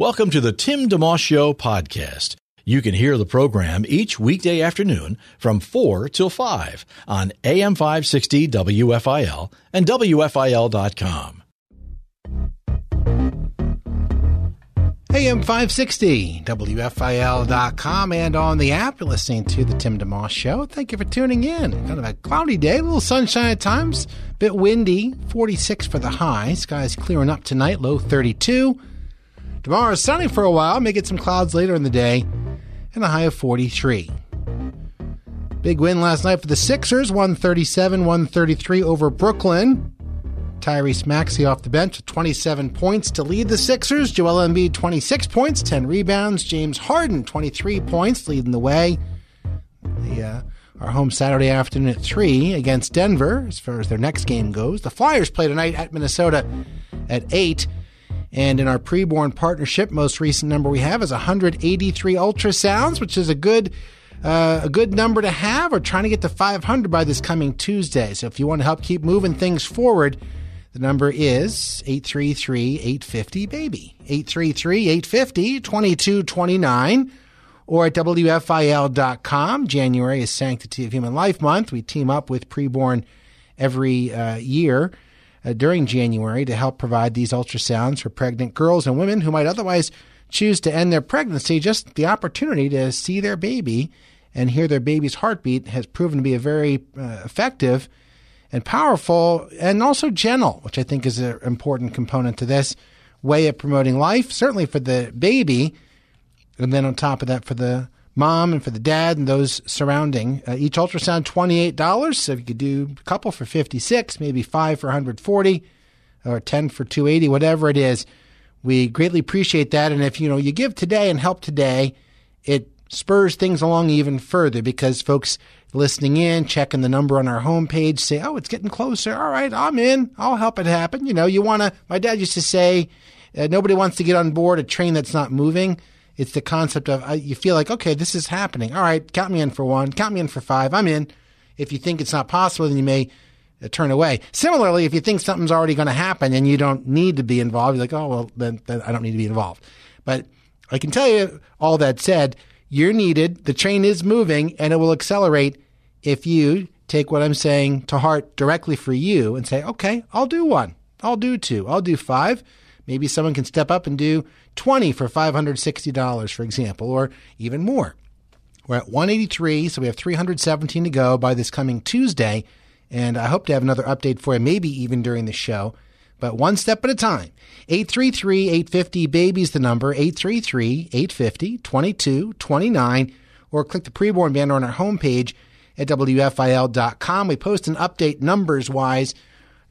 Welcome to the Tim DeMoss Show podcast. You can hear the program each weekday afternoon from 4 till 5 on AM 560 WFIL and WFIL.com. AM 560, WFIL.com, and on the app. You're listening to The Tim DeMoss Show. Thank you for tuning in. Kind of a cloudy day, a little sunshine at times, bit windy, 46 for the high. Skies clearing up tonight, low 32. Tomorrow is sunny for a while, may get some clouds later in the day, and a high of 43. Big win last night for the Sixers, 137 133 over Brooklyn. Tyrese Maxey off the bench with 27 points to lead the Sixers. Joel Embiid 26 points, 10 rebounds. James Harden 23 points, leading the way. The, uh, our home Saturday afternoon at 3 against Denver as far as their next game goes. The Flyers play tonight at Minnesota at 8. And in our preborn partnership, most recent number we have is 183 ultrasounds, which is a good uh, a good number to have. We're trying to get to 500 by this coming Tuesday. So if you want to help keep moving things forward, the number is 833 850 BABY. 833 850 2229 or at WFIL.com. January is Sanctity of Human Life Month. We team up with preborn every uh, year uh, during January to help provide these ultrasounds for pregnant girls and women who might otherwise choose to end their pregnancy. Just the opportunity to see their baby and hear their baby's heartbeat has proven to be a very uh, effective and powerful and also gentle, which I think is an important component to this way of promoting life, certainly for the baby. And then on top of that, for the mom and for the dad and those surrounding. Uh, each ultrasound $28. So if you could do a couple for 56, maybe five for 140 or 10 for 280, whatever it is, we greatly appreciate that. And if you know you give today and help today, it spurs things along even further because folks listening in, checking the number on our homepage, say, "Oh, it's getting closer. All right, I'm in. I'll help it happen." You know, you want to. My dad used to say, uh, "Nobody wants to get on board a train that's not moving." It's the concept of uh, you feel like, okay, this is happening. All right, count me in for one, count me in for five. I'm in. If you think it's not possible, then you may uh, turn away. Similarly, if you think something's already going to happen and you don't need to be involved, you're like, oh, well, then, then I don't need to be involved. But I can tell you, all that said, you're needed. The train is moving and it will accelerate if you take what I'm saying to heart directly for you and say, okay, I'll do one. I'll do two. I'll do five. Maybe someone can step up and do 20 for $560, for example, or even more. We're at 183, so we have 317 to go by this coming Tuesday. And I hope to have another update for you, maybe even during the show, but one step at a time. 833 850 baby's the number, 833 850 2229, or click the preborn banner on our homepage at WFIL.com. We post an update numbers wise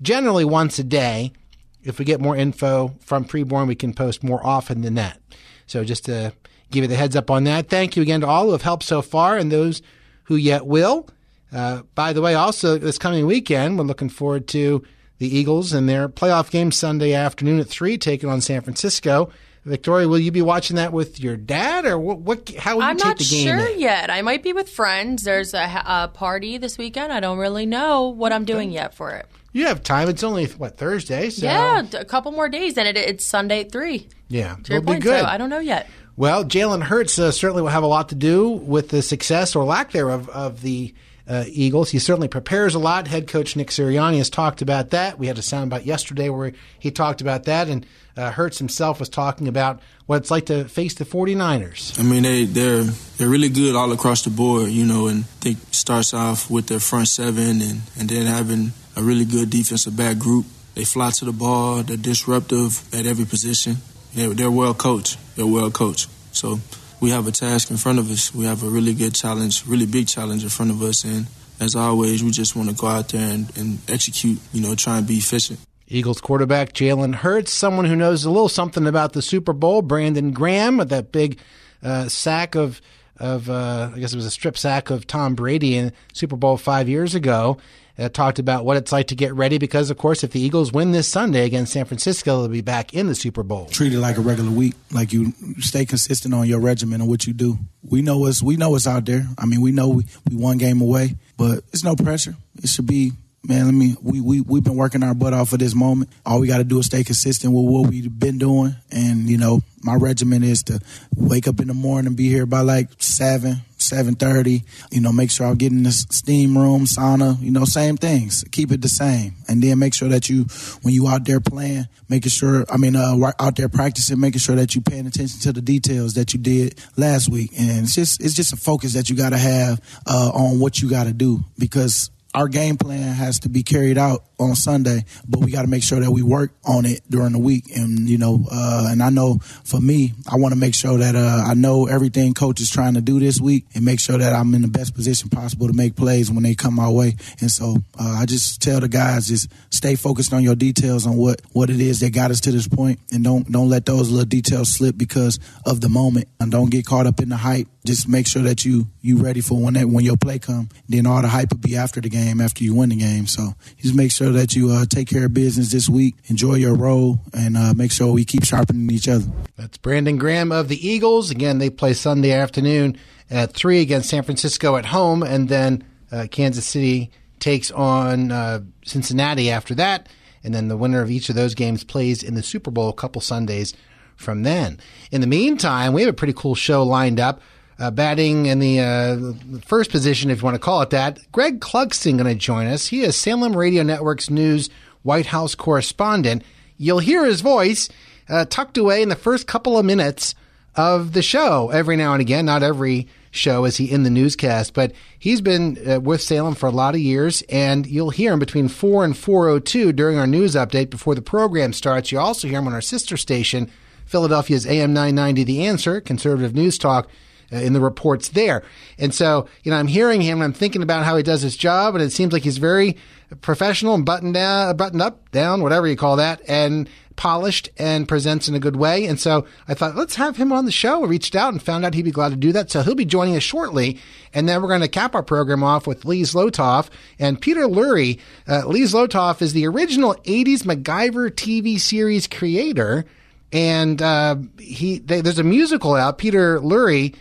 generally once a day. If we get more info from preborn, we can post more often than that. So just to give you the heads up on that. Thank you again to all who have helped so far and those who yet will. Uh, by the way, also this coming weekend, we're looking forward to the Eagles and their playoff game Sunday afternoon at three, taking on San Francisco. Victoria, will you be watching that with your dad, or what? what how will you I'm take the game? I'm not sure yet. I might be with friends. There's a, a, party this weekend. I don't really know what I'm doing yet for it. You have time. It's only what Thursday, so yeah, a couple more days, and it, it's Sunday at three. Yeah, to it'll point, be good. So I don't know yet. Well, Jalen Hurts uh, certainly will have a lot to do with the success or lack thereof of the uh, Eagles. He certainly prepares a lot. Head coach Nick Sirianni has talked about that. We had a soundbite yesterday where he talked about that, and uh, Hurts himself was talking about what it's like to face the 49ers. I mean, they they're they're really good all across the board, you know, and I think starts off with their front seven, and and then having a really good defensive back group. They fly to the ball. They're disruptive at every position. They're, they're well coached. They're well coached. So we have a task in front of us. We have a really good challenge, really big challenge in front of us. And as always, we just want to go out there and, and execute, you know, try and be efficient. Eagles quarterback Jalen Hurts, someone who knows a little something about the Super Bowl, Brandon Graham, with that big uh, sack of of uh, I guess it was a strip sack of Tom Brady in Super Bowl five years ago. Uh, talked about what it's like to get ready because, of course, if the Eagles win this Sunday against San Francisco, they'll be back in the Super Bowl. Treat it like a regular week, like you stay consistent on your regimen and what you do. We know what's we know what's out there. I mean, we know we, we one game away, but it's no pressure. It should be man, let me we we we've been working our butt off for this moment. All we got to do is stay consistent with what we've been doing, and you know, my regimen is to wake up in the morning and be here by like seven, seven thirty. You know, make sure I get in the steam room, sauna. You know, same things. Keep it the same, and then make sure that you, when you out there playing, making sure. I mean, uh, out there practicing, making sure that you paying attention to the details that you did last week, and it's just it's just a focus that you got to have uh, on what you got to do because our game plan has to be carried out on Sunday, but we got to make sure that we work on it during the week. And you know, uh, and I know for me, I want to make sure that uh, I know everything coach is trying to do this week, and make sure that I'm in the best position possible to make plays when they come my way. And so uh, I just tell the guys just stay focused on your details on what what it is that got us to this point, and don't don't let those little details slip because of the moment, and don't get caught up in the hype. Just make sure that you you ready for when that when your play come. Then all the hype will be after the game after you win the game. So just make sure that you uh, take care of business this week, enjoy your role, and uh, make sure we keep sharpening each other. That's Brandon Graham of the Eagles. Again, they play Sunday afternoon at 3 against San Francisco at home, and then uh, Kansas City takes on uh, Cincinnati after that. And then the winner of each of those games plays in the Super Bowl a couple Sundays from then. In the meantime, we have a pretty cool show lined up uh, batting in the uh, first position, if you want to call it that. Greg Clugston going to join us. He is Salem Radio Network's news White House correspondent. You'll hear his voice uh, tucked away in the first couple of minutes of the show every now and again. Not every show is he in the newscast, but he's been uh, with Salem for a lot of years, and you'll hear him between 4 and 4.02 during our news update before the program starts. You also hear him on our sister station, Philadelphia's AM 990 The Answer, conservative news talk, uh, in the reports there. And so, you know, I'm hearing him and I'm thinking about how he does his job, and it seems like he's very professional and buttoned down, buttoned up, down, whatever you call that, and polished and presents in a good way. And so I thought, let's have him on the show. I reached out and found out he'd be glad to do that. So he'll be joining us shortly. And then we're going to cap our program off with Lee Zlotoff and Peter Lurie. Uh, Lee Zlotoff is the original 80s MacGyver TV series creator. And uh, he they, there's a musical out. Peter Lurie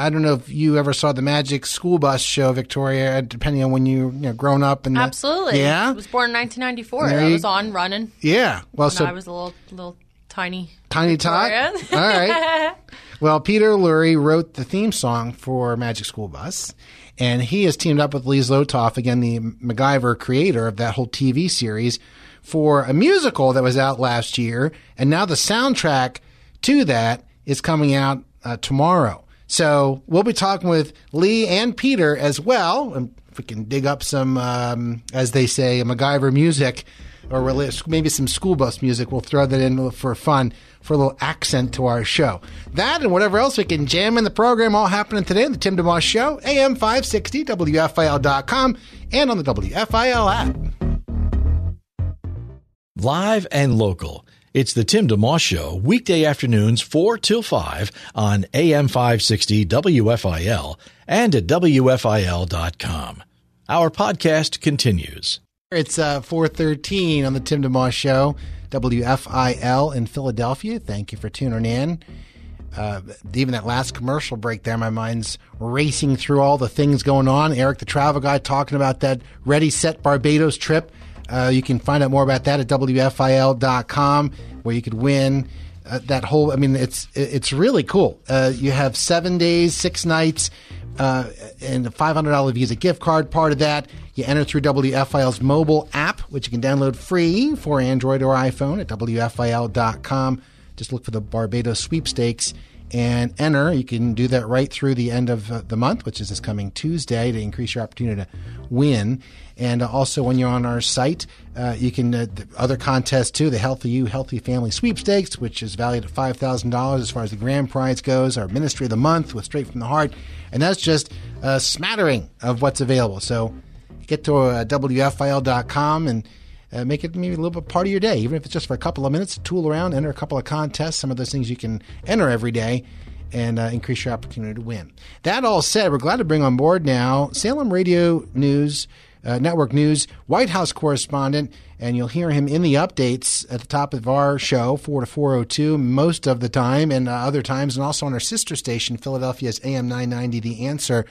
I don't know if you ever saw the Magic School Bus show, Victoria. Depending on when you you know grown up and absolutely, yeah, I was born in 1994. I was on running. Yeah, well, so I was a little little tiny tiny tot. All right. well, Peter Lurie wrote the theme song for Magic School Bus, and he has teamed up with Lee Zlotoff, again the MacGyver creator of that whole TV series, for a musical that was out last year, and now the soundtrack to that is coming out uh, tomorrow. So we'll be talking with Lee and Peter as well. And if we can dig up some, um, as they say, MacGyver music or maybe some school bus music, we'll throw that in for fun, for a little accent to our show. That and whatever else we can jam in the program all happening today on the Tim DeMoss Show, AM 560, WFIL.com, and on the WFIL app. Live and local. It's the Tim DeMoss Show, weekday afternoons 4 till 5 on AM 560 WFIL and at WFIL.com. Our podcast continues. It's uh, 413 on the Tim DeMoss Show, WFIL in Philadelphia. Thank you for tuning in. Uh, even that last commercial break there, my mind's racing through all the things going on. Eric, the travel guy, talking about that Ready Set Barbados trip uh, you can find out more about that at WFIL.com, where you could win uh, that whole. I mean, it's it's really cool. Uh, you have seven days, six nights, uh, and a five hundred dollar Visa gift card. Part of that, you enter through WFIL's mobile app, which you can download free for Android or iPhone at WFIL.com. Just look for the Barbados sweepstakes and enter. You can do that right through the end of uh, the month, which is this coming Tuesday, to increase your opportunity to win. And uh, also, when you're on our site, uh, you can uh, other contests too. The Healthy You, Healthy Family Sweepstakes, which is valued at five thousand dollars as far as the grand prize goes. Our Ministry of the Month with Straight from the Heart, and that's just a smattering of what's available. So get to uh, WFIL.com and uh, make it maybe a little bit part of your day, even if it's just for a couple of minutes. Tool around, enter a couple of contests, some of those things you can enter every day and uh, increase your opportunity to win. That all said, we're glad to bring on board now Salem Radio News, uh, Network News, White House correspondent, and you'll hear him in the updates at the top of our show, 4 to 402, most of the time, and uh, other times, and also on our sister station, Philadelphia's AM 990, The Answer.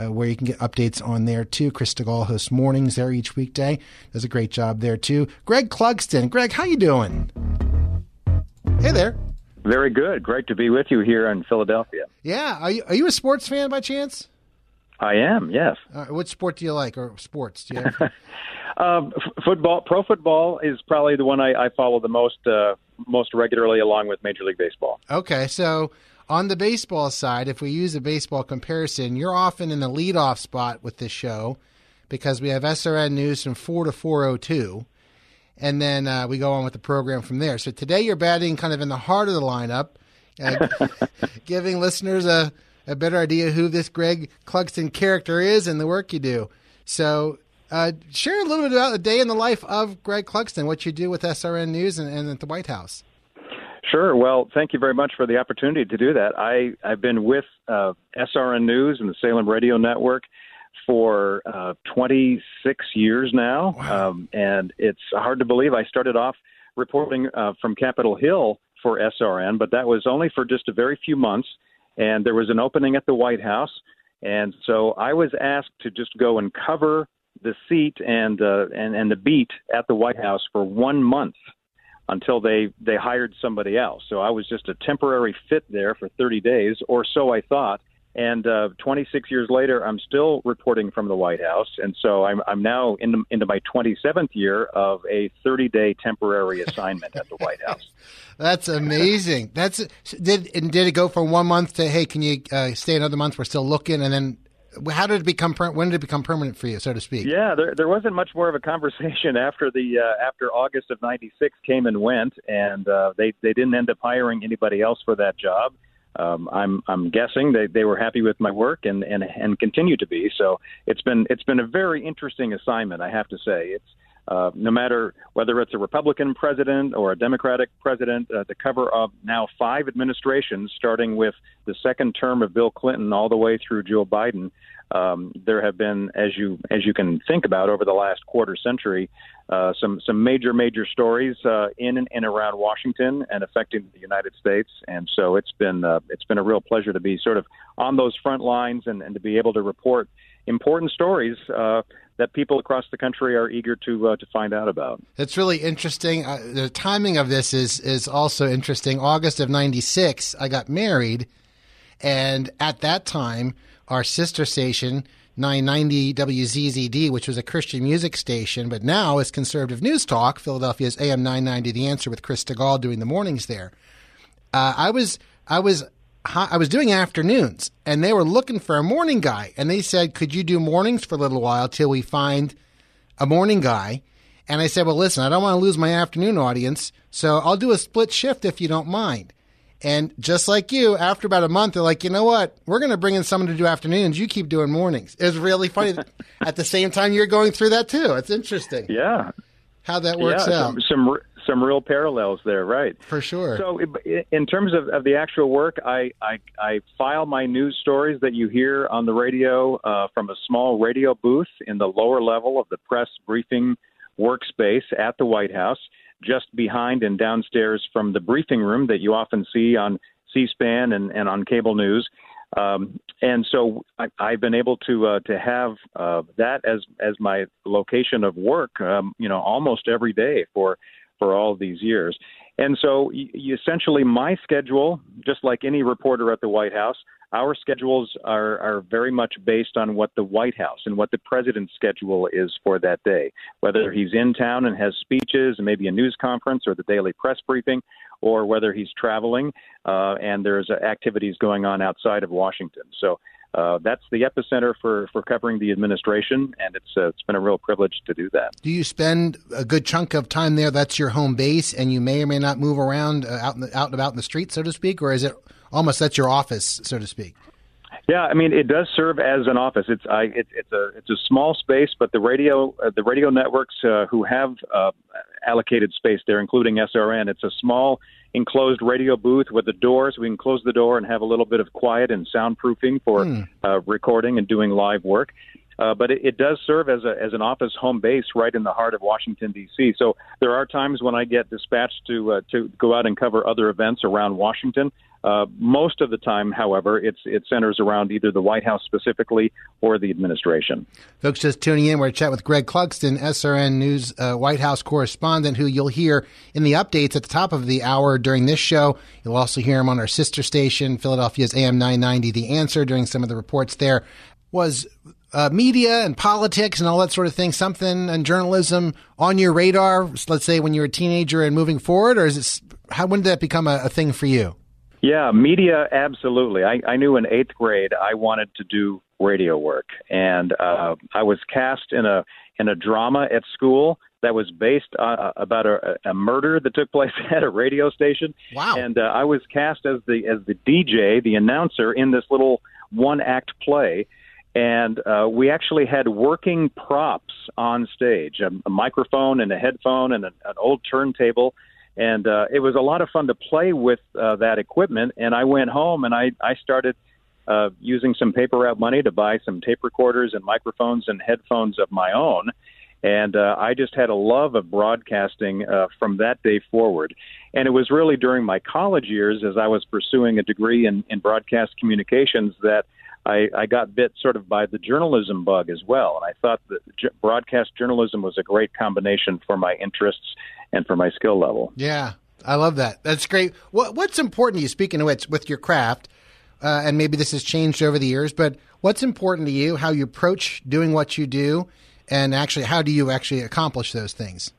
Uh, where you can get updates on there too. Chris Stigall hosts mornings there each weekday. Does a great job there too. Greg Clugston. Greg, how you doing? Hey there. Very good. Great to be with you here in Philadelphia. Yeah. Are you, are you a sports fan by chance? I am, yes. Uh, what sport do you like, or sports? Do you have? um, f- football, pro football is probably the one I, I follow the most, uh, most regularly, along with Major League Baseball. Okay, so on the baseball side, if we use a baseball comparison, you're often in the leadoff spot with this show because we have SRN news from four to four oh two, and then uh, we go on with the program from there. So today you're batting kind of in the heart of the lineup, uh, giving listeners a, a better idea who this Greg Clugston character is and the work you do. So uh, share a little bit about the day in the life of Greg Clugston, what you do with SRN News and, and at the White House. Sure. Well, thank you very much for the opportunity to do that. I, I've been with uh, SRN News and the Salem Radio Network for uh, 26 years now, wow. um, and it's hard to believe I started off reporting uh, from Capitol Hill for SRN, but that was only for just a very few months, and there was an opening at the White House, and so I was asked to just go and cover the seat and uh, and and the beat at the White House for one month until they they hired somebody else. So I was just a temporary fit there for 30 days, or so I thought. And uh, 26 years later, I'm still reporting from the White House, and so I'm, I'm now in, into my 27th year of a 30-day temporary assignment at the White House. That's amazing. That's did and did it go from one month to hey, can you uh, stay another month? We're still looking, and then how did it become when did it become permanent for you, so to speak? Yeah, there there wasn't much more of a conversation after the uh, after August of '96 came and went, and uh, they they didn't end up hiring anybody else for that job um, I'm I'm guessing they, they were happy with my work and, and and continue to be. So it's been it's been a very interesting assignment. I have to say it's uh, no matter whether it's a Republican president or a Democratic president, uh, to cover of now five administrations, starting with the second term of Bill Clinton all the way through Joe Biden. Um, there have been, as you as you can think about, over the last quarter century, uh, some some major major stories uh, in and, and around Washington and affecting the United States. And so it's been uh, it's been a real pleasure to be sort of on those front lines and, and to be able to report important stories uh, that people across the country are eager to uh, to find out about. It's really interesting. Uh, the timing of this is is also interesting. August of '96, I got married, and at that time our sister station, 990 WZZD, which was a Christian music station, but now is Conservative News Talk, Philadelphia's AM 990 The Answer with Chris Stigall doing the mornings there. Uh, I was I was I was doing afternoons, and they were looking for a morning guy, and they said, "Could you do mornings for a little while till we find a morning guy?" And I said, "Well, listen, I don't want to lose my afternoon audience, so I'll do a split shift if you don't mind." And just like you, after about a month, they're like, you know what? We're going to bring in someone to do afternoons. You keep doing mornings. It's really funny. At the same time, you're going through that too. It's interesting. Yeah. How that works yeah, out. Some, some, some real parallels there, right? For sure. So, in terms of, of the actual work, I, I, I file my news stories that you hear on the radio uh, from a small radio booth in the lower level of the press briefing workspace at the White House just behind and downstairs from the briefing room that you often see on C-SPAN and, and on cable news. Um, and so I, I've been able to uh, to have uh, that as as my location of work, um, you know, almost every day for for all these years. And so, essentially, my schedule, just like any reporter at the White House, our schedules are, are very much based on what the White House and what the president's schedule is for that day. Whether he's in town and has speeches and maybe a news conference or the daily press briefing, or whether he's traveling uh, and there's activities going on outside of Washington. So uh, that's the epicenter for, for covering the administration, and it's uh, it's been a real privilege to do that. Do you spend a good chunk of time there? That's your home base, and you may or may not move around uh, out in the, out and about in the street, so to speak, or is it almost that's your office, so to speak? Yeah, I mean, it does serve as an office. It's I, it, it's a it's a small space, but the radio uh, the radio networks uh, who have uh, allocated space there, including SRN, it's a small enclosed radio booth with a door, so we can close the door and have a little bit of quiet and soundproofing for Hmm. uh, recording and doing live work. Uh, but it, it does serve as a as an office home base right in the heart of Washington D.C. So there are times when I get dispatched to uh, to go out and cover other events around Washington. Uh, most of the time, however, it centers around either the White House specifically or the administration. Folks just tuning in, we're chatting with Greg Clugston, SRN News uh, White House correspondent, who you'll hear in the updates at the top of the hour during this show. You'll also hear him on our sister station, Philadelphia's AM 990, The Answer, during some of the reports there. Was uh, media and politics and all that sort of thing something and journalism on your radar, let's say when you were a teenager and moving forward, or is it, how, when did that become a, a thing for you? Yeah, media, absolutely. I, I knew in eighth grade I wanted to do radio work, and uh, I was cast in a in a drama at school that was based uh, about a, a murder that took place at a radio station. Wow! And uh, I was cast as the as the DJ, the announcer in this little one act play. And uh, we actually had working props on stage a, a microphone and a headphone and a, an old turntable and uh, it was a lot of fun to play with uh, that equipment. And I went home and I I started uh, using some paper route money to buy some tape recorders and microphones and headphones of my own. And uh, I just had a love of broadcasting uh, from that day forward. And it was really during my college years, as I was pursuing a degree in, in broadcast communications, that I, I got bit sort of by the journalism bug as well. And I thought that j- broadcast journalism was a great combination for my interests and for my skill level. Yeah, I love that. That's great. What, what's important to you, speaking of which, with your craft, uh, and maybe this has changed over the years, but what's important to you, how you approach doing what you do, and actually, how do you actually accomplish those things?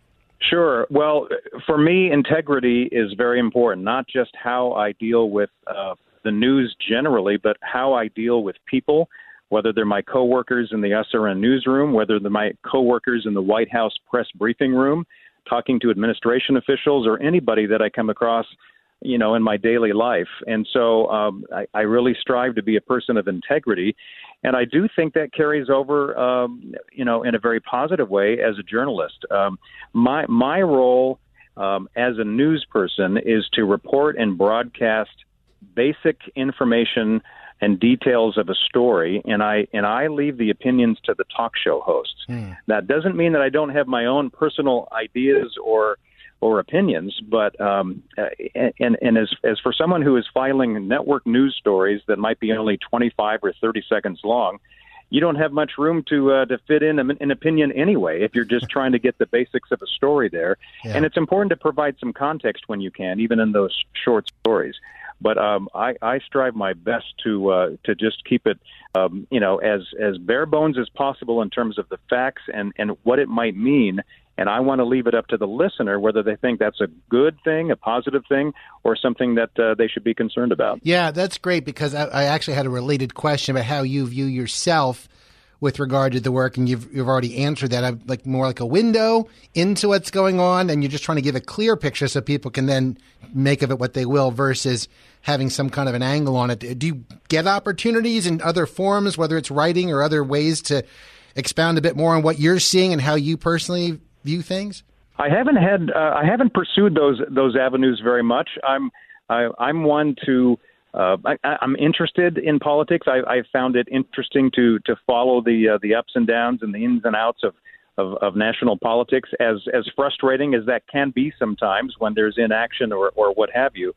Sure. Well, for me, integrity is very important, not just how I deal with uh, the news generally, but how I deal with people, whether they're my coworkers in the SRN newsroom, whether they're my coworkers in the White House press briefing room, talking to administration officials, or anybody that I come across, you know, in my daily life. And so um, I, I really strive to be a person of integrity. And I do think that carries over, um, you know, in a very positive way as a journalist. Um, my my role um, as a news person is to report and broadcast basic information and details of a story, and I and I leave the opinions to the talk show hosts. That doesn't mean that I don't have my own personal ideas or or opinions, but um, and and as as for someone who is filing network news stories that might be only 25 or 30 seconds long, you don't have much room to uh, to fit in an, an opinion anyway. If you're just trying to get the basics of a story there, Yeah. and it's important to provide some context when you can, even in those short stories. But um, I, I strive my best to uh, to just keep it, um, you know, as as bare bones as possible in terms of the facts and and what it might mean. And I want to leave it up to the listener whether they think that's a good thing, a positive thing, or something that uh, they should be concerned about. Yeah, that's great because I, I actually had a related question about how you view yourself with regard to the work, and you've you've already answered that. I'm like more like a window into what's going on, and you're just trying to give a clear picture so people can then make of it what they will, versus having some kind of an angle on it. Do you get opportunities in other forms, whether it's writing or other ways to expound a bit more on what you're seeing and how you personally view things? I haven't had uh, I haven't pursued those those avenues very much. I'm I, I'm one to uh, I, I'm interested in politics. I, I found it interesting to to follow the uh, the ups and downs and the ins and outs of, of of national politics. As as frustrating as that can be sometimes when there's inaction or or what have you.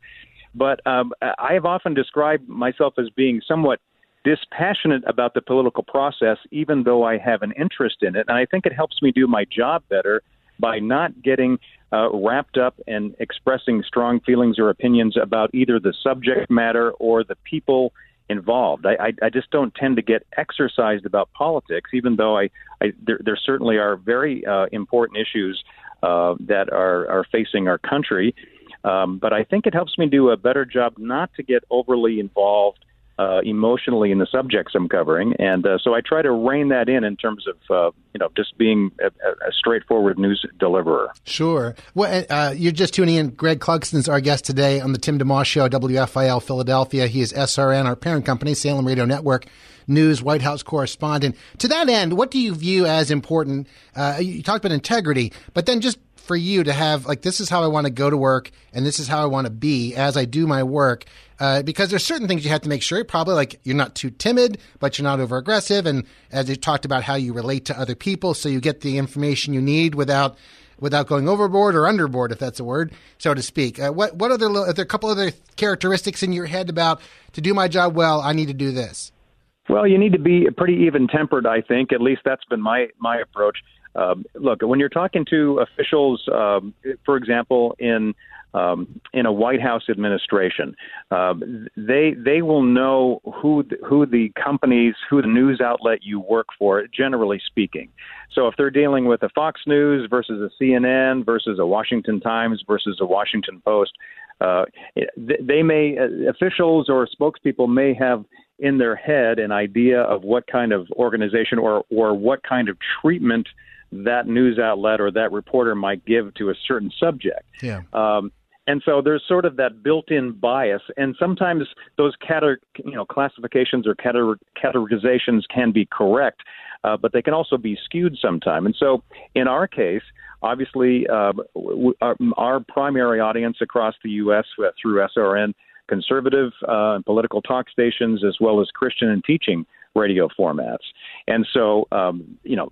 But um, I have often described myself as being somewhat dispassionate about the political process, even though I have an interest in it. And I think it helps me do my job better by not getting uh, wrapped up and expressing strong feelings or opinions about either the subject matter or the people involved. I, I, I just don't tend to get exercised about politics, even though I, I there, there certainly are very uh, important issues uh, that are, are facing our country. Um, but I think it helps me do a better job not to get overly involved uh, emotionally in the subjects I'm covering, and uh, so I try to rein that in in terms of uh, you know just being a, a, straightforward news deliverer. Sure. Well, uh, you're just tuning in. Greg Clugston's our guest today on the Tim DeMoss Show, WFIL Philadelphia. He is SRN, our parent company, Salem Radio Network News White House correspondent. To that end, what do you view as important? Uh, you talked about integrity, but then just for you to have like this is how I want to go to work and this is how I want to be as I do my work. Uh, because there's certain things you have to make sure. Probably like you're not too timid, but you're not over aggressive, and as you talked about how you relate to other people, so you get the information you need without without going overboard or underboard, if that's a word, so to speak. Uh, what what other are there a couple other characteristics in your head about to do my job well? I need to do this. Well, you need to be pretty even tempered. I think at least that's been my my approach. Um, look, when you're talking to officials, um, for example, in um, in a White House administration, uh, they they will know who the, who the companies, who the news outlet you work for, generally speaking. So if they're dealing with a Fox News versus a CNN versus a Washington Times versus a Washington Post, uh, they may uh, officials or spokespeople may have in their head an idea of what kind of organization or or what kind of treatment that news outlet or that reporter might give to a certain subject. Yeah. Um, and so there's sort of that built-in bias, and sometimes those cater, you know, classifications or categorizations can be correct, uh, but they can also be skewed sometime. And so, in our case, obviously, uh, our, our, primary audience across the U.S. Uh, through SRN, conservative uh, political talk stations, as well as Christian and teaching radio formats. And so, um, you know,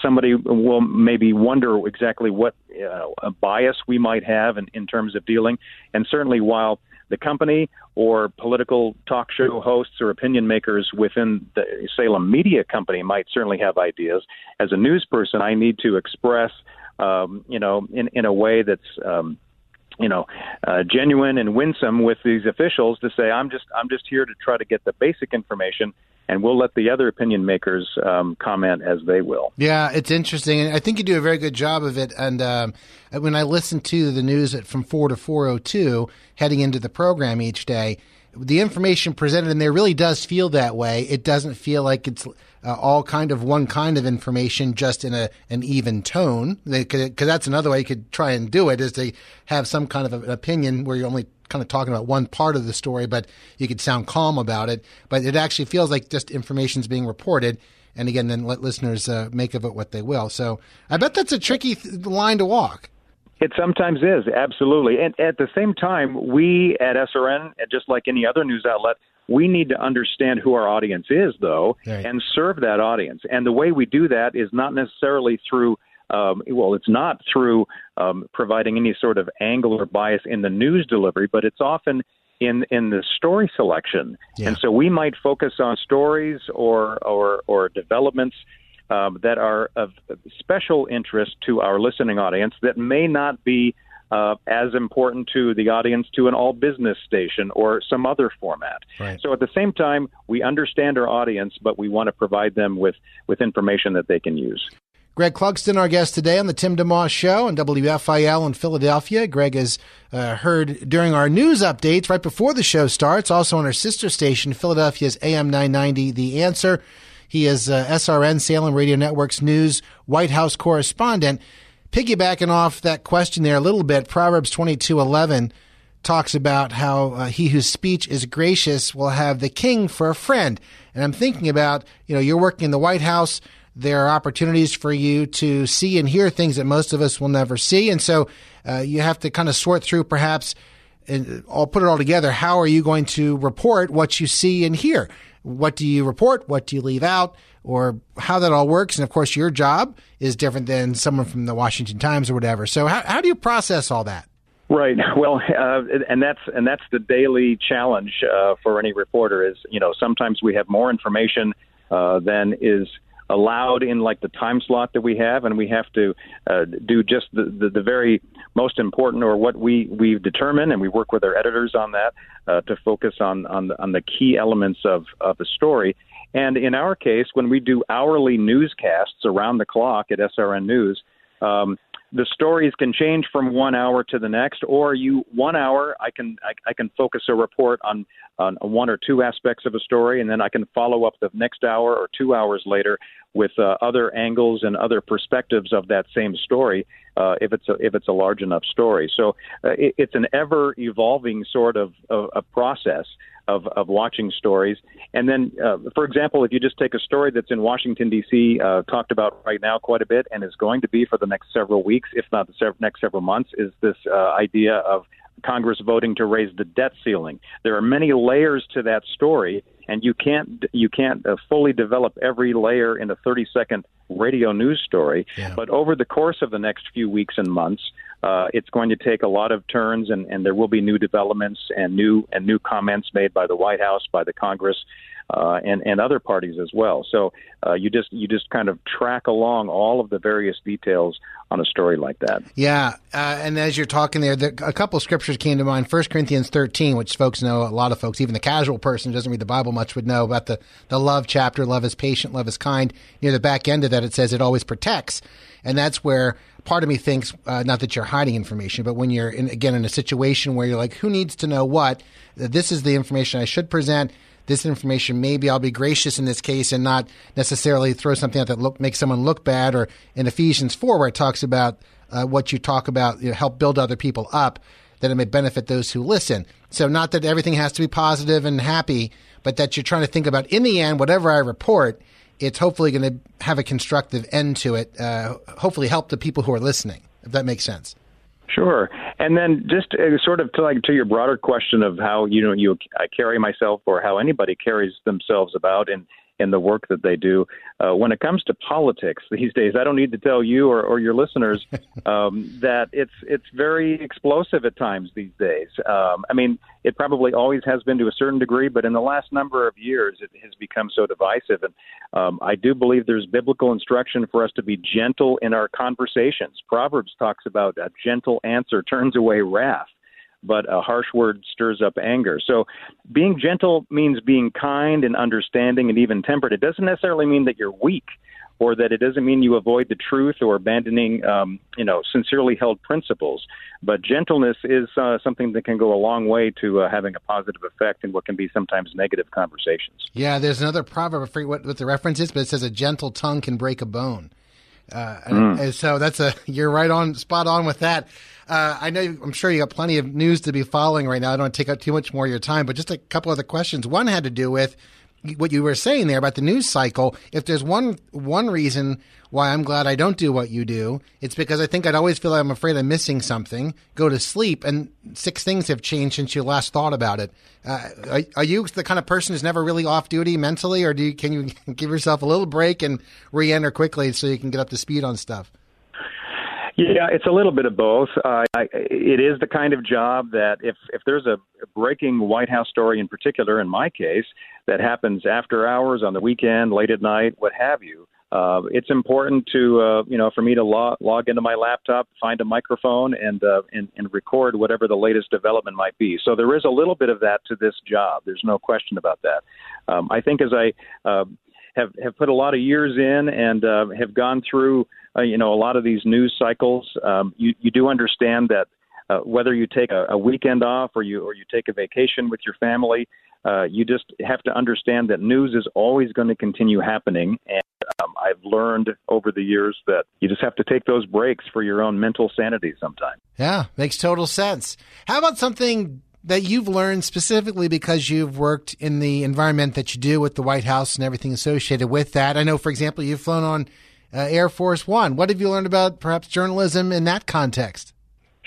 somebody will maybe wonder exactly what uh, bias we might have in, in terms of dealing. And certainly, while the company or political talk show hosts or opinion makers within the Salem Media Company might certainly have ideas. As a news person, I need to express, um, you know, in, in a way that's um, you know, uh, genuine and winsome with these officials to say, I'm just I'm just here to try to get the basic information and we'll let the other opinion makers um, comment as they will. Yeah, it's interesting, and I think you do a very good job of it. And um, when I listen to the news at, from four to four oh two, heading into the program each day, the information presented in there really does feel that way. It doesn't feel like it's uh, all kind of one kind of information, just in a an even tone. Because that's another way you could try and do it is to have some kind of an opinion where you're only kind of talking about one part of the story, but you could sound calm about it. But it actually feels like just information is being reported. And again, then let listeners uh, make of it what they will. So I bet that's a tricky th- line to walk. It sometimes is, absolutely. And at the same time, we at SRN, just like any other news outlet, we need to understand who our audience is, though, right. and serve that audience. And the way we do that is not necessarily through um, well, it's not through um, providing any sort of angle or bias in the news delivery, but it's often in in the story selection. Yeah. And so we might focus on stories or or or developments um, that are of special interest to our listening audience that may not be uh, as important to the audience to an all business station or some other format. Right. So at the same time, we understand our audience, but we want to provide them with, with information that they can use. Greg Clugston, our guest today on the Tim DeMoss Show on WFIL in Philadelphia. Greg has uh, heard during our news updates right before the show starts, also on our sister station, Philadelphia's AM 990, The Answer. He is uh, SRN, Salem Radio Network's news White House correspondent. Piggybacking off that question there a little bit, Proverbs 22:11 talks about how uh, he whose speech is gracious will have the king for a friend. And I'm thinking about, you know, you're working in the White House there are opportunities for you to see and hear things that most of us will never see. And so uh, you have to kind of sort through perhaps and I'll put it all together. How are you going to report what you see and hear? What do you report? What do you leave out? Or how that all works? And of course, your job is different than someone from the Washington Times or whatever. So how, how do you process all that? Right. Well, uh, and that's and that's the daily challenge uh, for any reporter. Is you know sometimes we have more information uh, than is allowed in like the time slot that we have, and we have to uh, do just the, the, the very most important or what we we've determined, and we work with our editors on that uh, to focus on on the, on the key elements of of the story. And in our case, when we do hourly newscasts around the clock at SRN News. Um, the stories can change from one hour to the next, or you one hour I can I, I can focus a report on on one or two aspects of a story, and then I can follow up the next hour or two hours later with uh, other angles and other perspectives of that same story. Uh, if it's a, if it's a large enough story, so uh, it, it's an ever evolving sort of, of process of, of watching stories. And then, uh, for example, if you just take a story that's in Washington, D.C., uh, talked about right now quite a bit and is going to be for the next several weeks, if not the sev- next several months, is this uh, idea of Congress voting to raise the debt ceiling. There are many layers to that story, and you can't you can't uh, fully develop every layer in a 30 second radio news story. Yeah. But over the course of the next few weeks and months, uh, it's going to take a lot of turns, and, and there will be new developments and new and new comments made by the White House, by the Congress, uh, and and other parties as well. So uh, you just you just kind of track along all of the various details on a story like that. Yeah, uh, and as you're talking there, there, a couple scriptures came to mind. First Corinthians 13, which folks know, a lot of folks, even the casual person who doesn't read the Bible much, would know about the the love chapter. Love is patient, love is kind. Near the back end of that, it says it always protects, and that's where part of me thinks uh, not that you're hiding information, but when you're in, again in a situation where you're like, who needs to know what? This is the information I should present this information. Maybe I'll be gracious in this case and not necessarily throw something out that look makes someone look bad. Or in Ephesians four, where it talks about uh, what you talk about, you know, help build other people up, that it may benefit those who listen. So not that everything has to be positive and happy, but that you're trying to think about in the end, whatever I report, it's hopefully going to have a constructive end to it. Uh, hopefully, help the people who are listening. If that makes sense. Sure, and then just uh, sort of to like to your broader question of how you know you I carry myself or how anybody carries themselves about in in the work that they do. Uh, when it comes to politics these days, I don't need to tell you or, or your listeners um, that it's it's very explosive at times these days. Um, I mean, it probably always has been to a certain degree, but in the last number of years, it has become so divisive. And um, I do believe there's biblical instruction for us to be gentle in our conversations. Proverbs talks about a gentle answer turns away wrath but a harsh word stirs up anger. So being gentle means being kind and understanding and even tempered. It doesn't necessarily mean that you're weak or that it doesn't mean you avoid the truth or abandoning, um, you know, sincerely held principles. But gentleness is uh, something that can go a long way to uh, having a positive effect in what can be sometimes negative conversations. Yeah, there's another proverb. I forget what, what the reference is, but it says a gentle tongue can break a bone. Uh, Mm. and so that's a you're right on spot on with that. Uh, I know I'm sure you got plenty of news to be following right now. I don't want to take up too much more of your time, but just a couple other questions. One had to do with what you were saying there about the news cycle. If there's one one reason why I'm glad I don't do what you do, it's because I think I'd always feel like I'm afraid I'm missing something. Go to sleep, and six things have changed since you last thought about it. Uh, are, are you the kind of person who's never really off duty mentally, or do you, can you give yourself a little break and re-enter quickly so you can get up to speed on stuff? Yeah, it's a little bit of both. Uh, I, it is the kind of job that if if there's a breaking White House story in particular, in my case, that happens after hours on the weekend, late at night, what have you. Uh, it's important to uh, you know for me to log, log into my laptop, find a microphone, and, uh, and and record whatever the latest development might be. So there is a little bit of that to this job. There's no question about that. Um, I think as I uh, have have put a lot of years in and uh, have gone through uh, you know a lot of these news cycles, um, you you do understand that uh, whether you take a, a weekend off or you or you take a vacation with your family, uh, you just have to understand that news is always going to continue happening. And um, I've learned over the years that you just have to take those breaks for your own mental sanity sometimes. Yeah, makes total sense. How about something that you've learned specifically because you've worked in the environment that you do with the White House and everything associated with that? I know, for example, you've flown on uh, Air Force One. What have you learned about perhaps journalism in that context?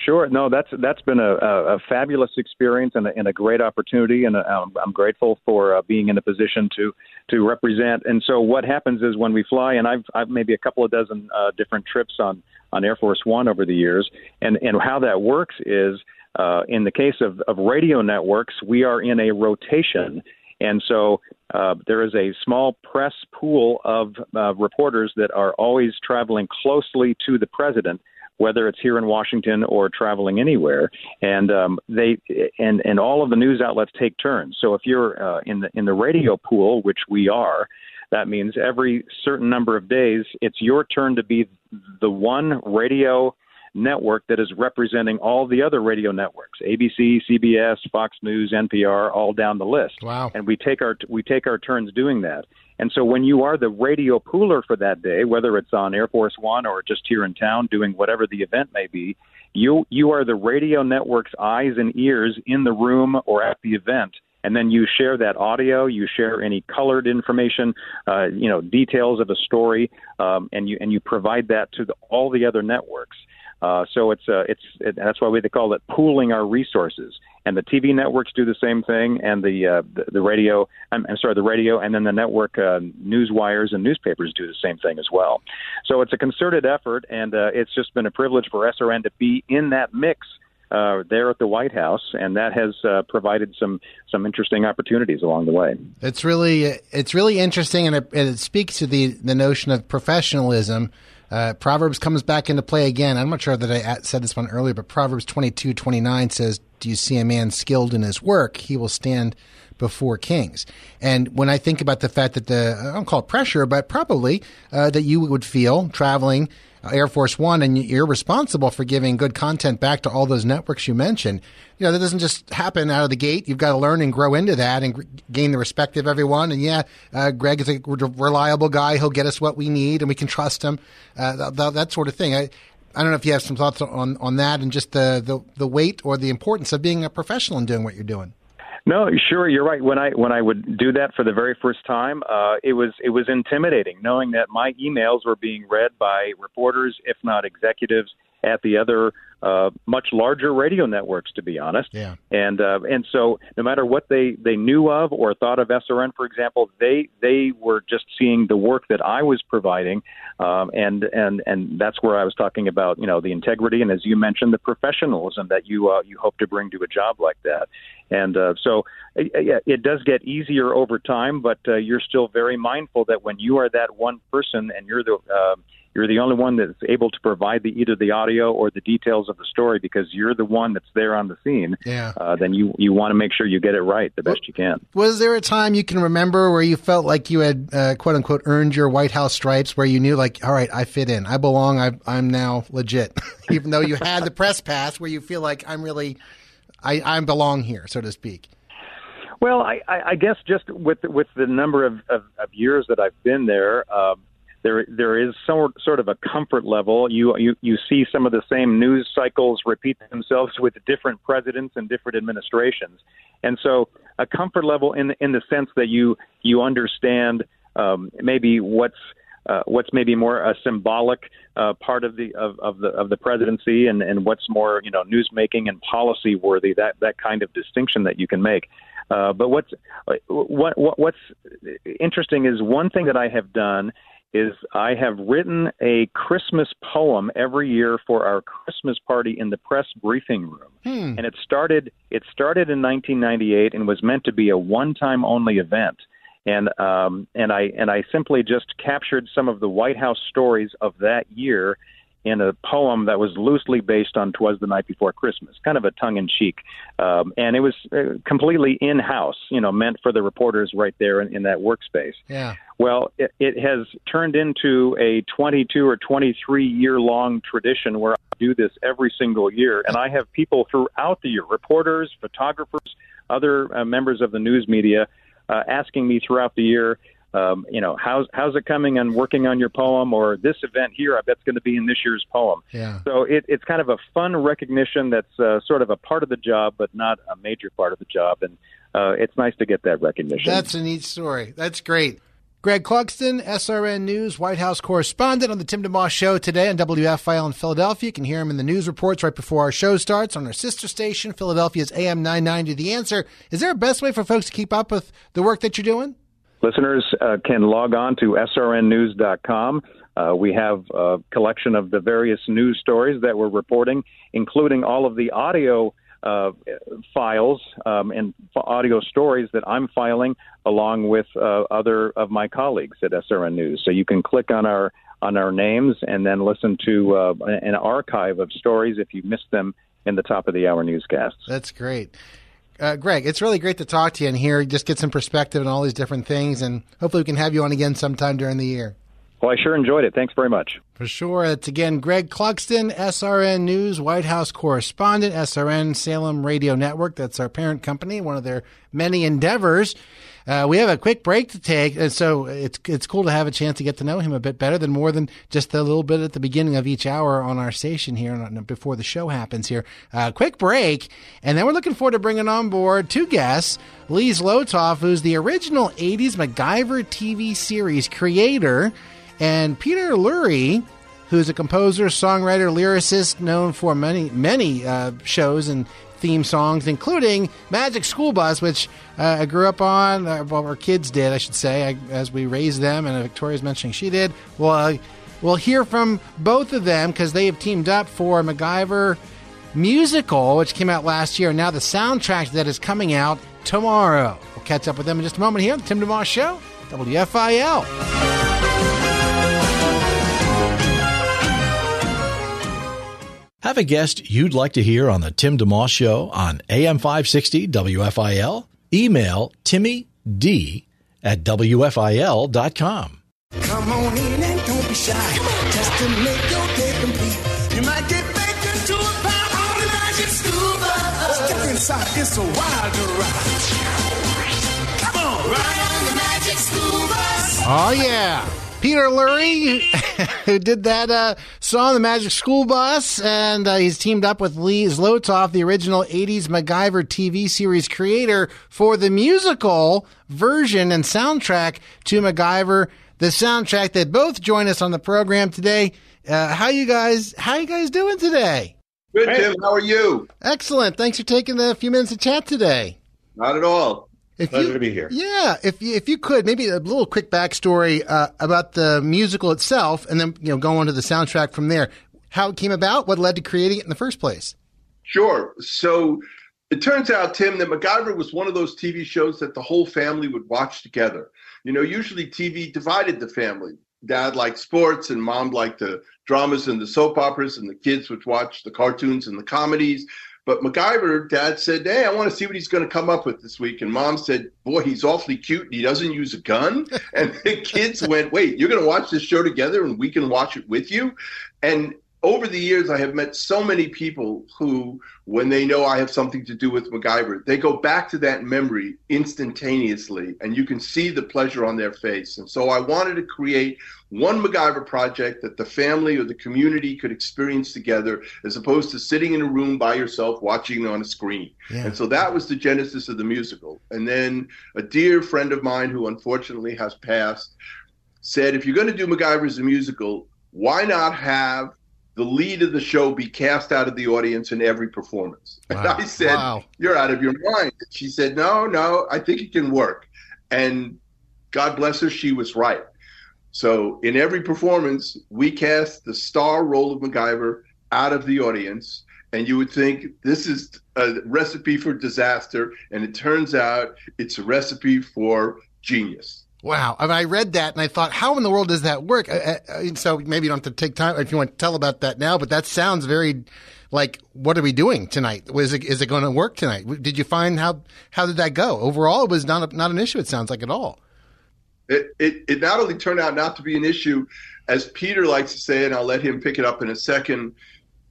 Sure. No, that's that's been a, a, a fabulous experience and a, and a great opportunity, and I'm, I'm grateful for uh, being in a position to to represent. And so, what happens is when we fly, and I've I've maybe a couple of dozen uh, different trips on on Air Force One over the years, and and how that works is uh, in the case of, of radio networks, we are in a rotation. And so uh, there is a small press pool of uh, reporters that are always traveling closely to the president, whether it's here in Washington or traveling anywhere. And um, they and and all of the news outlets take turns. So if you're uh, in the in the radio pool, which we are, that means every certain number of days, it's your turn to be the one radio network that is representing all the other radio networks ABC, CBS, Fox News, NPR, all down the list. Wow. And we take our we take our turns doing that. And so when you are the radio pooler for that day, whether it's on Air Force One or just here in town doing whatever the event may be, you you are the radio network's eyes and ears in the room or at the event and then you share that audio. You share any colored information, uh, you know, details of a story, um, and you and you provide that to the, all the other networks. Uh, so it's uh, it's it, that's why we they call it pooling our resources. And the TV networks do the same thing, and the uh, the, the radio. I'm, I'm sorry, the radio, and then the network uh, news wires and newspapers do the same thing as well. So it's a concerted effort, and uh, it's just been a privilege for SRN to be in that mix uh, there at the White House, and that has uh, provided some some interesting opportunities along the way. It's really it's really interesting, and it, it speaks to the the notion of professionalism. Uh, Proverbs comes back into play again. I'm not sure that I said this one earlier, but Proverbs 22, 29 says, Do you see a man skilled in his work? He will stand before kings. And when I think about the fact that the, I don't call it pressure, but probably uh, that you would feel traveling Air Force One, and you're responsible for giving good content back to all those networks you mentioned. You know, that doesn't just happen out of the gate. You've got to learn and grow into that and gain the respect of everyone. And yeah, uh, Greg is a reliable guy. He'll get us what we need, and we can trust him. Uh, that, that, sort of thing. I, I don't know if you have some thoughts on, on that and just the, the, the weight or the importance of being a professional and doing what you're doing. No, sure, you're right. When I when I would do that for the very first time, uh, it was it was intimidating, knowing that my emails were being read by reporters, if not executives, at the other uh, much larger radio networks, to be honest. Yeah. And uh, and so no matter what they they knew of or thought of SRN, for example, they they were just seeing the work that I was providing, um, and and and that's where I was talking about you know the integrity and as you mentioned the professionalism that you uh, you hope to bring to a job like that. And uh, so yeah, it does get easier over time, but uh, you're still very mindful that when you are that one person and you're the uh, you're the only one that's able to provide the either the audio or the details of the story because you're the one that's there on the scene. Yeah. Uh, then you you want to make sure you get it right the best you can. Was there a time you can remember where you felt like you had uh, quote unquote earned your White House stripes, where you knew like, all right, I fit in, I belong, I, I'm now legit, even though you had the press pass, where you feel like I'm really, I, I belong here, so to speak. Well, I, I guess just with with the number of, of, of years that I've been there, um, there there is some sort of a comfort level. You you you see some of the same news cycles repeat themselves with different presidents and different administrations, and so a comfort level in in the sense that you you understand um, maybe what's uh, what's maybe more a symbolic uh, part of the of, of the of the presidency and, and what's more you know newsmaking and policy worthy that that kind of distinction that you can make. Uh, but what's what, what what's interesting is one thing that I have done is I have written a Christmas poem every year for our Christmas party in the press briefing room. Hmm. And it started it started in 1998 and was meant to be a one-time only event. And um, and I and I simply just captured some of the White House stories of that year in a poem that was loosely based on "Twas the Night Before Christmas," kind of a tongue-in-cheek, um, and it was uh, completely in-house, you know, meant for the reporters right there in, in that workspace. Yeah. Well, it, it has turned into a 22 or 23 year long tradition where I do this every single year, and I have people throughout the year, reporters, photographers, other uh, members of the news media, uh, asking me throughout the year um, you know, how's how's it coming and working on your poem or this event here? I bet's going to be in this year's poem. Yeah. So it, it's kind of a fun recognition that's uh, sort of a part of the job, but not a major part of the job, and uh, it's nice to get that recognition. That's a neat story. That's great. Greg Clugston, SRN News White House correspondent on the Tim DeMoss Show today on WFIL in Philadelphia. You can hear him in the news reports right before our show starts on our sister station, Philadelphia's AM 990. The answer is there a best way for folks to keep up with the work that you're doing? Listeners uh, can log on to srnnews.com. Uh, we have a collection of the various news stories that we're reporting, including all of the audio uh, files um, and audio stories that I'm filing, along with uh, other of my colleagues at SRN News. So you can click on our on our names and then listen to uh, an archive of stories if you missed them in the top of the hour newscasts. That's great uh, Greg, it's really great to talk to you and hear just get some perspective on all these different things, and hopefully we can have you on again sometime during the year. Well, I sure enjoyed it. Thanks very much. For sure. It's again Greg Clugston, SRN News White House correspondent, SRN Salem Radio Network. That's our parent company, one of their many endeavors. Uh, we have a quick break to take, and so it's it's cool to have a chance to get to know him a bit better than more than just a little bit at the beginning of each hour on our station here before the show happens here. Uh, quick break, and then we're looking forward to bringing on board two guests. Lee Zlotoff, who's the original 80s MacGyver TV series creator, and Peter Lurie, who's a composer, songwriter, lyricist known for many, many uh, shows and theme songs, including Magic School Bus, which uh, I grew up on. Uh, well, our kids did, I should say, I, as we raised them, and Victoria's mentioning she did. Well, uh, we'll hear from both of them because they have teamed up for MacGyver musical, which came out last year, and now the soundtrack that is coming out tomorrow. We'll catch up with them in just a moment here on the Tim DeMoss Show, WFIL. Have a guest you'd like to hear on the Tim DeMoss Show on AM 560 WFIL? Email Timmy D at WFIL.com. Come on in and don't be shy. Just to make your day complete. You might get baked into a pie on the magic school bus. Step inside, it's a wild ride. Come on, ride on the magic school bus. Oh, yeah. Peter Lurie, who did that uh, song, The Magic School Bus, and uh, he's teamed up with Lee Zlotoff, the original 80s MacGyver TV series creator, for the musical version and soundtrack to MacGyver, the soundtrack that both join us on the program today. Uh, how you guys? How you guys doing today? Good, Tim. How are you? Excellent. Thanks for taking the few minutes to chat today. Not at all. If Pleasure you, to be here. Yeah, if you, if you could, maybe a little quick backstory uh, about the musical itself, and then you know go on to the soundtrack from there. How it came about, what led to creating it in the first place. Sure. So it turns out, Tim, that MacGyver was one of those TV shows that the whole family would watch together. You know, usually TV divided the family. Dad liked sports, and mom liked the dramas and the soap operas, and the kids would watch the cartoons and the comedies. But MacGyver, dad said, Hey, I want to see what he's going to come up with this week. And mom said, Boy, he's awfully cute and he doesn't use a gun. And the kids went, Wait, you're going to watch this show together and we can watch it with you? And over the years, I have met so many people who, when they know I have something to do with MacGyver, they go back to that memory instantaneously, and you can see the pleasure on their face. And so I wanted to create one MacGyver project that the family or the community could experience together, as opposed to sitting in a room by yourself watching on a screen. Yeah. And so that was the genesis of the musical. And then a dear friend of mine who unfortunately has passed said, if you're going to do MacGyver as a musical, why not have the lead of the show be cast out of the audience in every performance. Wow. And I said, Wow. You're out of your mind. She said, No, no, I think it can work. And God bless her, she was right. So in every performance, we cast the star role of MacGyver out of the audience. And you would think this is a recipe for disaster. And it turns out it's a recipe for genius. Wow. I, mean, I read that and I thought, how in the world does that work? Uh, uh, so maybe you don't have to take time if you want to tell about that now, but that sounds very like, what are we doing tonight? Was it, is it going to work tonight? Did you find how, how did that go? Overall, it was not, a, not an issue, it sounds like at all. It, it, it not only turned out not to be an issue, as Peter likes to say, and I'll let him pick it up in a second,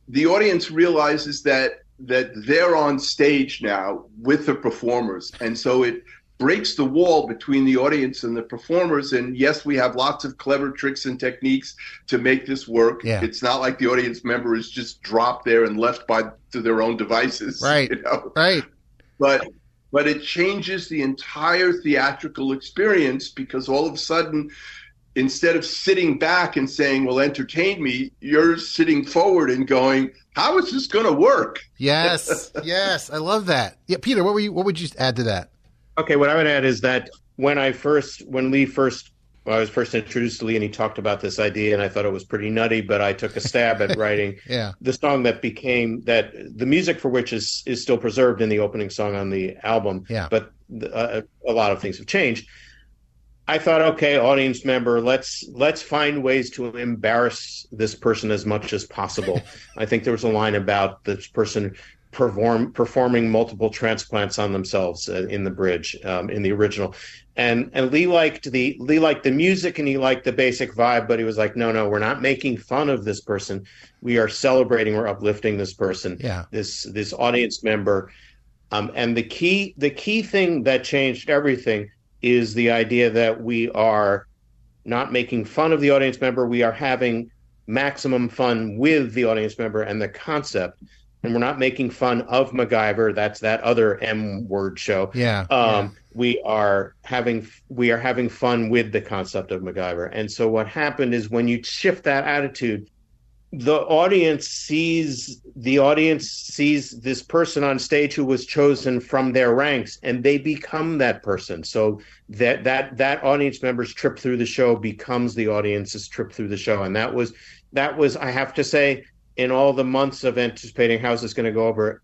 the audience realizes that that they're on stage now with the performers. And so it breaks the wall between the audience and the performers. And yes, we have lots of clever tricks and techniques to make this work. Yeah. It's not like the audience member is just dropped there and left by to their own devices. Right. You know? Right. But but it changes the entire theatrical experience because all of a sudden instead of sitting back and saying, Well, entertain me, you're sitting forward and going, How is this gonna work? Yes. yes. I love that. Yeah. Peter, what were you, what would you add to that? Okay, what I would add is that when I first, when Lee first, well, I was first introduced to Lee, and he talked about this idea, and I thought it was pretty nutty, but I took a stab at writing Yeah. the song that became that the music for which is is still preserved in the opening song on the album. Yeah. but uh, a lot of things have changed. I thought, okay, audience member, let's let's find ways to embarrass this person as much as possible. I think there was a line about this person perform performing multiple transplants on themselves uh, in the bridge um, in the original and and Lee liked the Lee liked the music and he liked the basic vibe, but he was like, no, no, we're not making fun of this person. We are celebrating, we're uplifting this person, Yeah. this this audience member. Um, and the key the key thing that changed everything is the idea that we are not making fun of the audience member. We are having maximum fun with the audience member and the concept. And we're not making fun of MacGyver. That's that other M word show. Yeah, Um, We are having we are having fun with the concept of MacGyver. And so what happened is when you shift that attitude, the audience sees the audience sees this person on stage who was chosen from their ranks and they become that person so that that that audience member's trip through the show becomes the audience's trip through the show and that was that was i have to say in all the months of anticipating how is this going to go over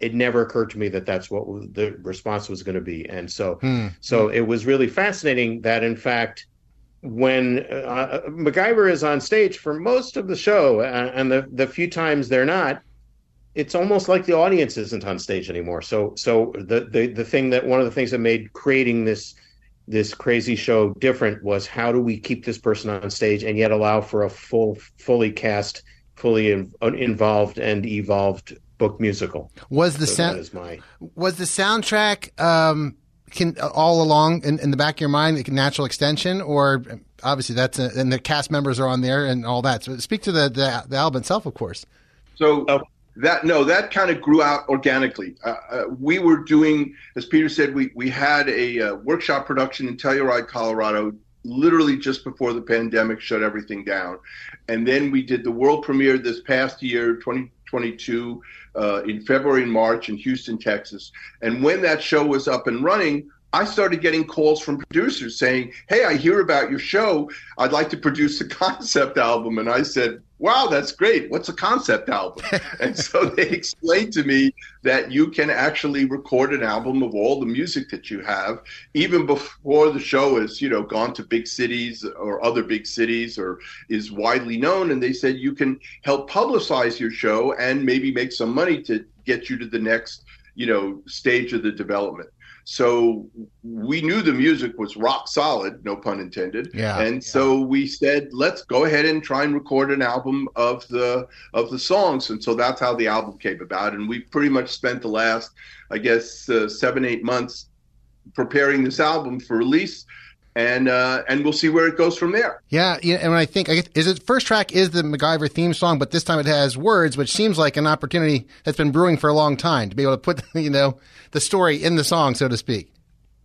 it never occurred to me that that's what the response was going to be and so Hmm. so it was really fascinating that in fact when uh, MacGyver is on stage for most of the show, uh, and the the few times they're not, it's almost like the audience isn't on stage anymore. So so the the the thing that one of the things that made creating this this crazy show different was how do we keep this person on stage and yet allow for a full fully cast, fully in, involved and evolved book musical. Was the So sound that is my was the soundtrack um, can all along in, in the back of your mind a natural extension, or obviously that's a, and the cast members are on there and all that. So speak to the the, the album itself, of course. So that no, that kind of grew out organically. Uh, uh, we were doing, as Peter said, we we had a uh, workshop production in Telluride, Colorado, literally just before the pandemic shut everything down, and then we did the world premiere this past year, 2022, uh, in February and March in Houston, Texas. And when that show was up and running. I started getting calls from producers saying, Hey, I hear about your show. I'd like to produce a concept album. And I said, Wow, that's great. What's a concept album? and so they explained to me that you can actually record an album of all the music that you have, even before the show has, you know, gone to big cities or other big cities or is widely known. And they said you can help publicize your show and maybe make some money to get you to the next, you know, stage of the development. So we knew the music was rock solid, no pun intended. Yeah. And so we said, let's go ahead and try and record an album of the of the songs. And so that's how the album came about. And we pretty much spent the last, I guess, uh, seven eight months preparing this album for release. And uh, and we'll see where it goes from there. Yeah, yeah, and when I think I guess, is it first track is the MacGyver theme song, but this time it has words, which seems like an opportunity that's been brewing for a long time to be able to put you know the story in the song, so to speak.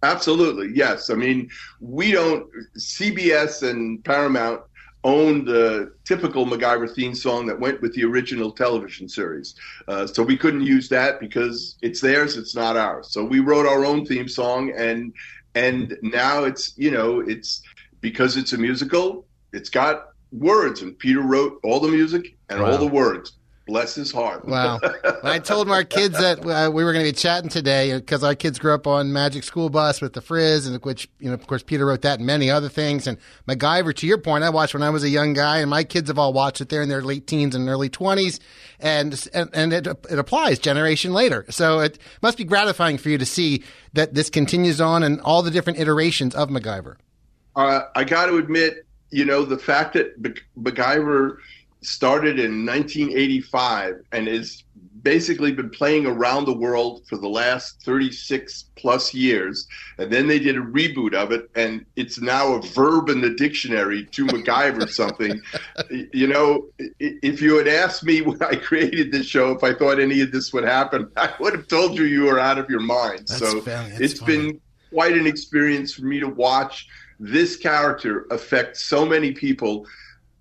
Absolutely, yes. I mean, we don't. CBS and Paramount own the typical MacGyver theme song that went with the original television series, uh, so we couldn't use that because it's theirs, it's not ours. So we wrote our own theme song, and and now it's you know it's because it's a musical, it's got words, and Peter wrote all the music and all the words. Bless his heart. Wow. I told our kids that uh, we were going to be chatting today because our kids grew up on Magic School Bus with the Frizz, and which, you know, of course, Peter wrote that and many other things. And MacGyver, to your point, I watched when I was a young guy, and my kids have all watched it. They're in their late teens and early 20s, and, and, and it, it applies generation later. So it must be gratifying for you to see that this continues on and all the different iterations of MacGyver. uh, I got to admit, you know, the fact that Mac- MacGyver started in 1985 and has basically been playing around the world for the last 36 plus years, and then they did a reboot of it, and it's now a verb in the dictionary to MacGyver something. You know, if you had asked me when I created this show if I thought any of this would happen, I would have told you you were out of your mind. That's so. That's it's been quite an experience for me to watch this character affect so many people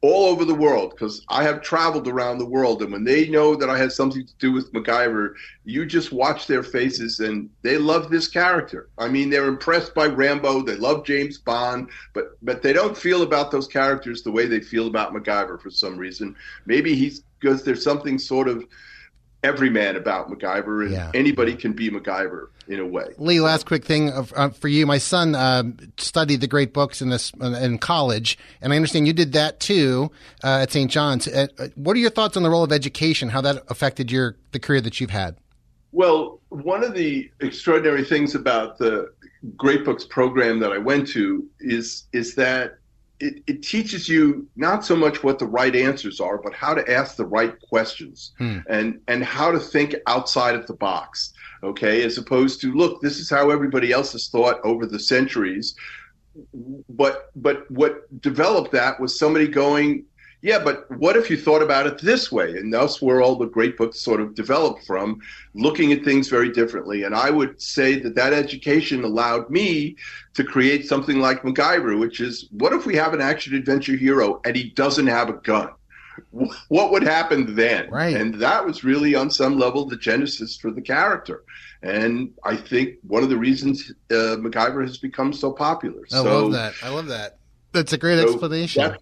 all over the world because I have traveled around the world. And when they know that I had something to do with MacGyver, you just watch their faces and they love this character. I mean, they're impressed by Rambo, they love James Bond, but but they don't feel about those characters the way they feel about MacGyver for some reason. Maybe he's because there's something sort of everyman about MacGyver, and Yeah. anybody can be MacGyver in a way. Lee, last quick thing uh, for you. My son um studied the great books in this uh, in college, and I understand you did that too uh, at St. John's. Uh, uh, what are your thoughts on the role of education? How that affected your the career that you've had? Well, one of the extraordinary things about the Great Books program that I went to is is that it, it teaches you not so much what the right answers are, but how to ask the right questions Hmm. and and how to think outside of the box. Okay, as opposed to look, this is how everybody else has thought over the centuries. But but what developed that was somebody going, yeah, but what if you thought about it this way? And that's where all the great books sort of developed from, looking at things very differently. And I would say that that education allowed me to create something like MacGyver, which is what if we have an action adventure hero and he doesn't have a gun? What would happen then? Right. And that was really, on some level, the genesis for the character. And I think one of the reasons uh, MacGyver has become so popular. I so, love that. I love that. That's a great so explanation. that-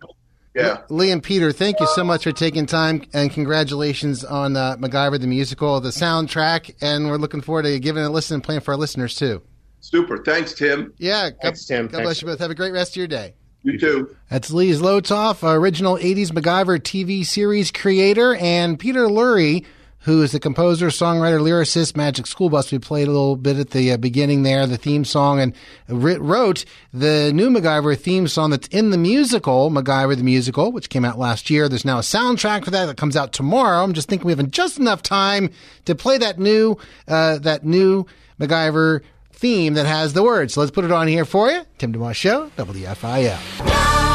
yeah. Lee and Peter, thank you so much for taking time and congratulations on uh, MacGyver the musical, the soundtrack, and we're looking forward to giving it a listen and playing for our listeners too. Super. Thanks, Tim. Yeah. God, Thanks, Tim. God Thanks. bless you both. Have a great rest of your day. You too. That's Lee Zlotoff, original 80s MacGyver TV series creator, and Peter Lurie, who is the composer, songwriter, lyricist, Magic School Bus. We played a little bit at the uh, beginning there, the theme song, and wrote the new MacGyver theme song that's in the musical, MacGyver the Musical, which came out last year. There's now a soundtrack for that that comes out tomorrow. I'm just thinking we have just enough time to play that new, uh, that new MacGyver theme that has the words. So let's put it on here for you. Tim DeMoss Show, WFIL.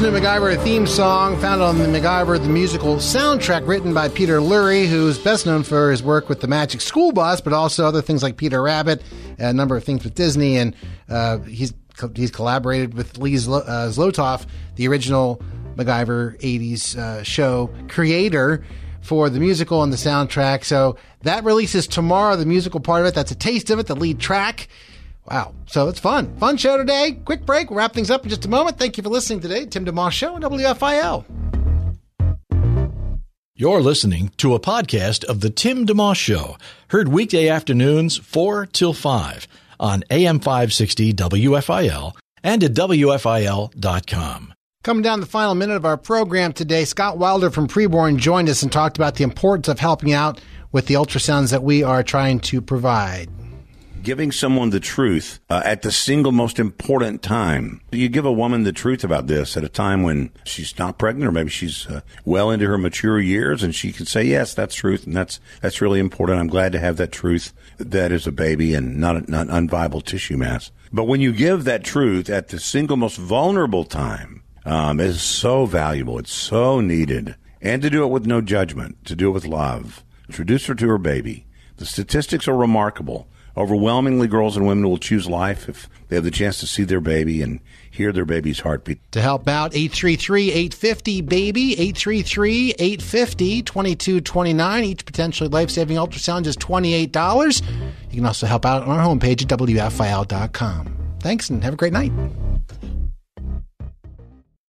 New MacGyver theme song found on the MacGyver the musical soundtrack written by Peter Lurie, who's best known for his work with the Magic School Bus, but also other things like Peter Rabbit, a number of things with Disney, and uh, he's he's collaborated with Lee Zlo- uh, Zlotoff, the original MacGyver '80s uh, show creator. For the musical and the soundtrack. So that releases tomorrow, the musical part of it. That's a taste of it, the lead track. Wow. So it's fun. Fun show today. Quick break. We'll wrap things up in just a moment. Thank you for listening today. Tim DeMoss Show on WFIL. You're listening to a podcast of The Tim DeMoss Show, heard weekday afternoons 4 till 5 on AM 560 WFIL and at WFIL.com. Coming down the final minute of our program today, Scott Wilder from Preborn joined us and talked about the importance of helping out with the ultrasounds that we are trying to provide. Giving someone the truth uh, at the single most important time. You give a woman the truth about this at a time when she's not pregnant, or maybe she's uh, well into her mature years, and she can say, "Yes, that's truth, and that's that's really important. I'm glad to have that truth. That is a baby and not a, not an unviable tissue mass." But when you give that truth at the single most vulnerable time, um, so valuable. It's so needed, and to do it with no judgment, to do it with love. Introduce her to her baby. The statistics are remarkable. Overwhelmingly, girls and women will choose life if they have the chance to see their baby and hear their baby's heartbeat. To help out, 833-850-BABY, 833-850-2229. Each potentially life-saving ultrasound is $28. You can also help out on our homepage at WFIL.com. Thanks and have a great night.